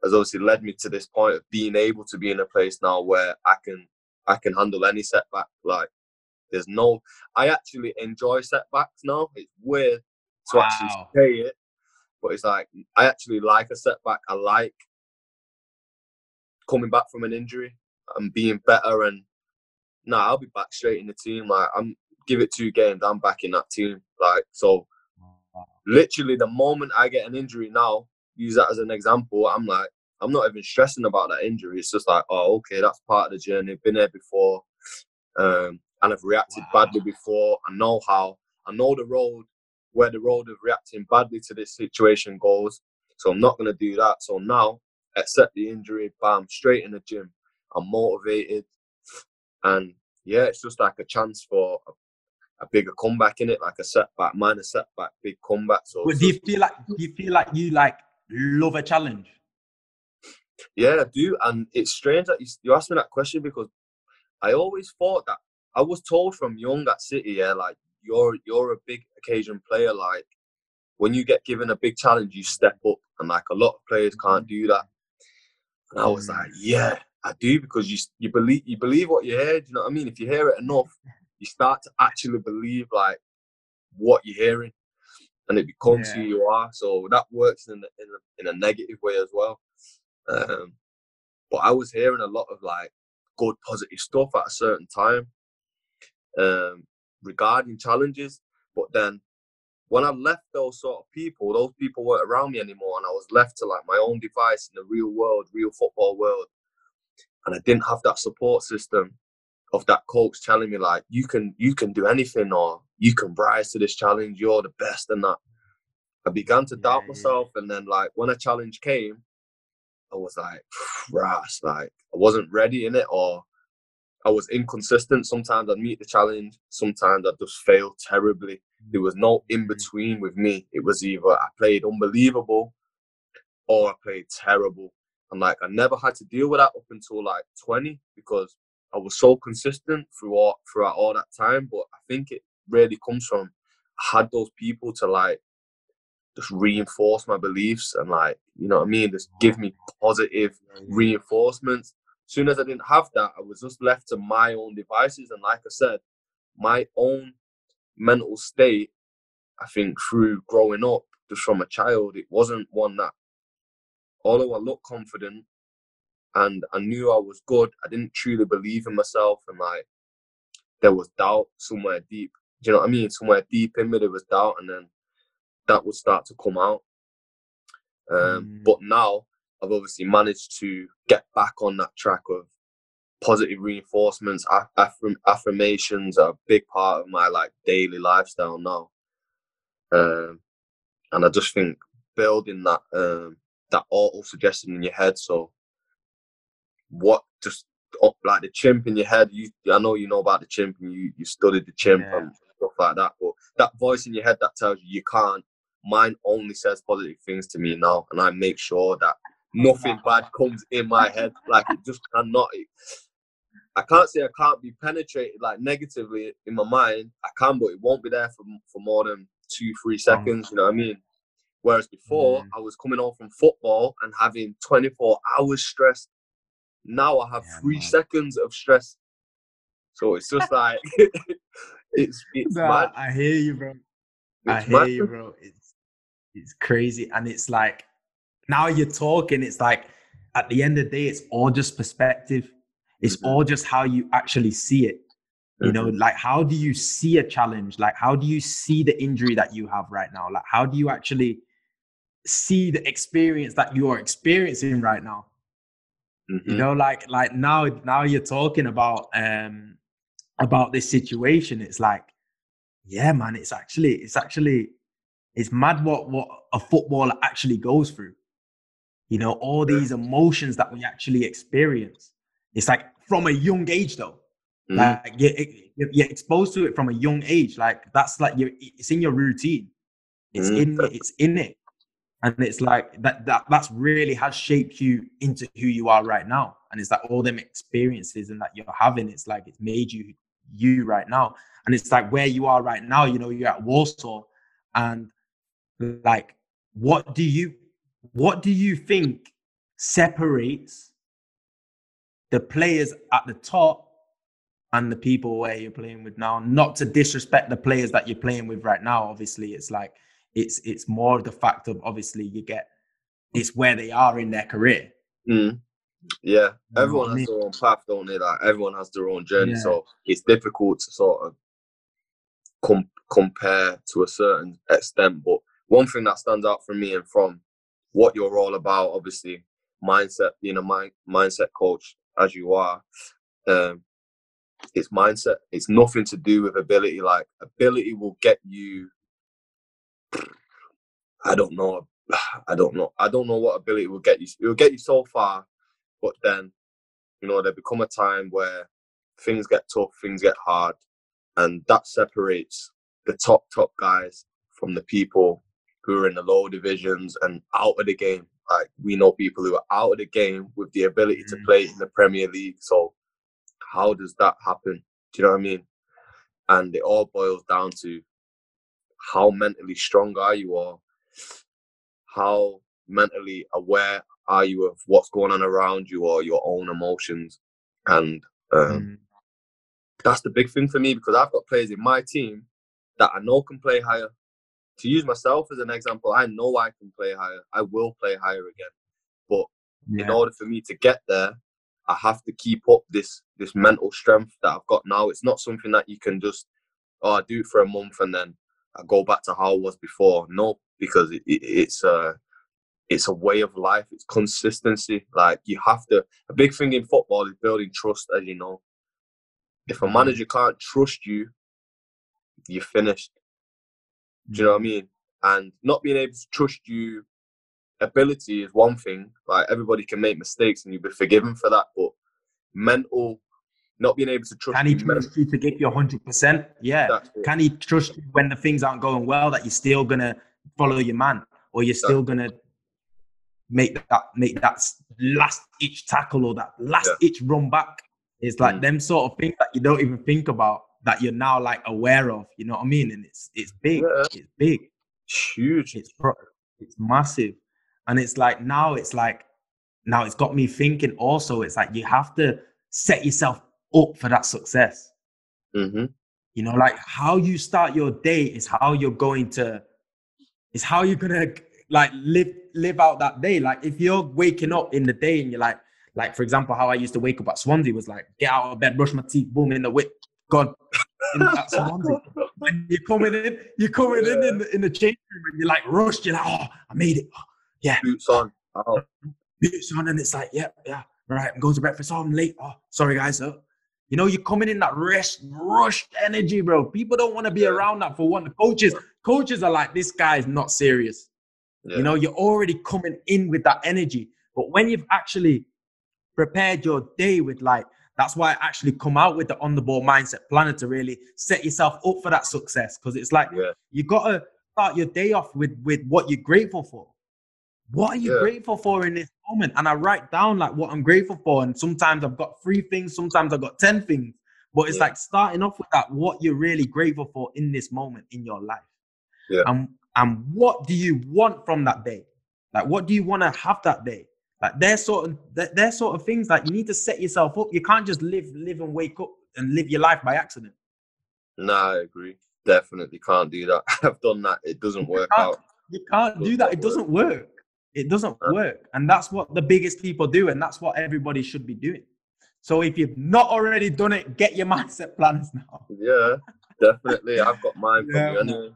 has obviously led me to this point of being able to be in a place now where I can I can handle any setback. Like there's no I actually enjoy setbacks now. It's weird to wow. actually say it, but it's like I actually like a setback. I like coming back from an injury and being better and now nah, I'll be back straight in the team. Like I'm give it two games, I'm back in that team. Like so literally the moment I get an injury now, use that as an example, I'm like, I'm not even stressing about that injury. It's just like, oh, okay, that's part of the journey. Been there before, um, and I've reacted wow. badly before. I know how. I know the road where the road of reacting badly to this situation goes. So I'm not gonna do that. So now, accept the injury, bam, straight in the gym. I'm motivated, and yeah, it's just like a chance for a, a bigger comeback in it, like a setback, minor setback, big comeback. So, do you feel like do you feel like you like love a challenge? Yeah, I do. And it's strange that you, you asked me that question because I always thought that I was told from young at City, yeah, like you're you're a big occasion player. Like when you get given a big challenge, you step up, and like a lot of players can't do that. And I was like, mm. yeah, I do because you you believe you believe what you hear. Do you know what I mean? If you hear it enough, you start to actually believe like what you're hearing and it becomes yeah. who you are. So that works in a, in a, in a negative way as well. Um, but I was hearing a lot of like good positive stuff at a certain time um, regarding challenges. But then when I left those sort of people, those people weren't around me anymore, and I was left to like my own device in the real world, real football world, and I didn't have that support system of that coach telling me like you can you can do anything or you can rise to this challenge you're the best and that i began to doubt yeah, myself yeah. and then like when a challenge came i was like ras like i wasn't ready in it or I was inconsistent. Sometimes I'd meet the challenge. Sometimes I'd just fail terribly. There was no in mm-hmm. between with me. It was either I played unbelievable or I played terrible. And like I never had to deal with that up until like 20 because I was so consistent throughout throughout all that time. But I think it really comes from I had those people to like just reinforce my beliefs and like you know what I mean, just give me positive reinforcements. As soon as I didn't have that, I was just left to my own devices. And like I said, my own mental state, I think through growing up, just from a child, it wasn't one that although I looked confident and I knew I was good, I didn't truly believe in myself and like there was doubt somewhere deep. Do you know what I mean? Somewhere deep in me there was doubt and then that would start to come out. Um, mm. But now I've obviously managed to get back on that track of positive reinforcements, affirm- affirmations are a big part of my like daily lifestyle now. Um, and I just think building that um, that auto suggestion in your head. So what just like the chimp in your head, you I know you know about the chimp and you, you studied the chimp yeah. and stuff like that, but that voice in your head that tells you you can't, mine only says positive things to me now and I make sure that nothing bad comes in my head. Like it just cannot I can't say I can't be penetrated like negatively in my mind. I can, but it won't be there for for more than two, three seconds. You know what I mean? Whereas before, mm. I was coming home from football and having 24 hours stress. Now I have yeah, three man. seconds of stress. So it's just like it's it's mad. I hear you, bro. It's I hear mad. you, bro. It's it's crazy, and it's like now you're talking. It's like at the end of the day, it's all just perspective. It's mm-hmm. all just how you actually see it. You know, mm-hmm. like how do you see a challenge? Like how do you see the injury that you have right now? Like how do you actually see the experience that you are experiencing right now. Mm-hmm. You know, like like now now you're talking about um about this situation. It's like, yeah, man, it's actually it's actually it's mad what what a footballer actually goes through. You know, all these emotions that we actually experience. It's like from a young age though. Mm-hmm. Like you're, you're exposed to it from a young age. Like that's like you it's in your routine. It's mm-hmm. in it's in it and it's like that that that's really has shaped you into who you are right now and it's like all them experiences and that you're having it's like it's made you you right now and it's like where you are right now you know you're at Warsaw and like what do you what do you think separates the players at the top and the people where you're playing with now not to disrespect the players that you're playing with right now obviously it's like it's it's more the fact of obviously you get it's where they are in their career. Mm. Yeah, everyone has I mean? their own path, don't they? Like everyone has their own journey, yeah. so it's difficult to sort of com- compare to a certain extent. But one thing that stands out for me and from what you're all about, obviously, mindset, being a mind mindset coach as you are, um, it's mindset. It's nothing to do with ability. Like ability will get you I don't know. I don't know. I don't know what ability will get you. It will get you so far, but then, you know, there become a time where things get tough, things get hard, and that separates the top top guys from the people who are in the lower divisions and out of the game. Like we know people who are out of the game with the ability to mm. play in the Premier League. So how does that happen? Do you know what I mean? And it all boils down to how mentally strong are you or how mentally aware are you of what's going on around you or your own emotions and um, mm. that's the big thing for me because i've got players in my team that i know can play higher to use myself as an example i know i can play higher i will play higher again but yeah. in order for me to get there i have to keep up this this mental strength that i've got now it's not something that you can just oh i do it for a month and then I go back to how it was before. No, because it, it, it's a it's a way of life. It's consistency. Like you have to. A big thing in football is building trust, as you know. If a mm-hmm. manager can't trust you, you're finished. Do you know what I mm-hmm. mean? And not being able to trust you, ability is one thing. Like everybody can make mistakes and you'll be forgiven for that. But mental not being able to trust. Can he trust you to give you hundred percent? Yeah. Can he trust you when the things aren't going well that you're still gonna follow your man, or you're still gonna make that make that last each tackle or that last itch run back? It's like Mm. them sort of things that you don't even think about that you're now like aware of. You know what I mean? And it's it's big. Yeah. It's big. huge. It's it's massive, and it's like now it's like now it's got me thinking. Also, it's like you have to set yourself up for that success. hmm You know, like how you start your day is how you're going to, is how you're gonna like live live out that day. Like if you're waking up in the day and you're like, like for example, how I used to wake up at Swansea was like, get out of bed, brush my teeth, boom in the whip, gone. At Swansea. And you're coming in, you're coming in in the, in the change room and you're like rushed. You're like, oh, I made it. Yeah, Boots on. Oh, boots on, and it's like, yeah, yeah, right. I'm going to breakfast. Oh, I'm late. Oh, sorry, guys. Oh. You know, you're coming in that rest, rushed energy, bro. People don't want to be around that for one. The coaches, coaches are like, this guy's not serious. Yeah. You know, you're already coming in with that energy. But when you've actually prepared your day with like, that's why I actually come out with the on the ball mindset planner to really set yourself up for that success. Because it's like Yeah. you gotta start your day off with with what you're grateful for. What are you Yeah. grateful for in this moment? And I write down like what I'm grateful for. And sometimes I've got three things, sometimes I've got 10 things. But it's Yeah. like starting off with that, what you're really grateful for in this moment in your life. Yeah. And and what do you want from that day? Like what do you want to have that day? Like they're sort of they're, sort of things like you need to set yourself up. You can't just live, live and wake up and live your life by accident. No, I agree. Definitely can't do that. I've done that. It doesn't work can't. out. You can't do that. It doesn't work. It doesn't work. And that's what the biggest people do. And that's what everybody should be doing. So if you've not already done it, get your mindset plans now. Yeah, definitely. I've got mine from Yeah, you anyway.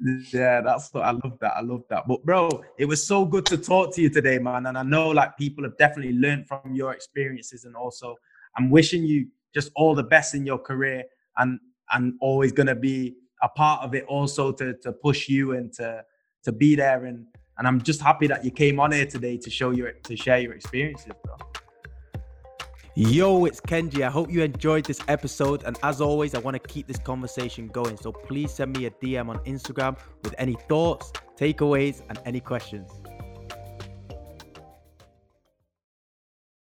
Yeah, that's what I love that. I love that. But bro, it was so good to talk to you today, man. And I know like people have definitely learned from your experiences. And also I'm wishing you just all the best in your career and and always gonna be a part of it also to to push you and to to be there and and I'm just happy that you came on here today to show your to share your experiences, bro. Yo, it's Kenji. I hope you enjoyed this episode. And as always, I want to keep this conversation going. So please send me a DM on Instagram with any thoughts, takeaways, and any questions.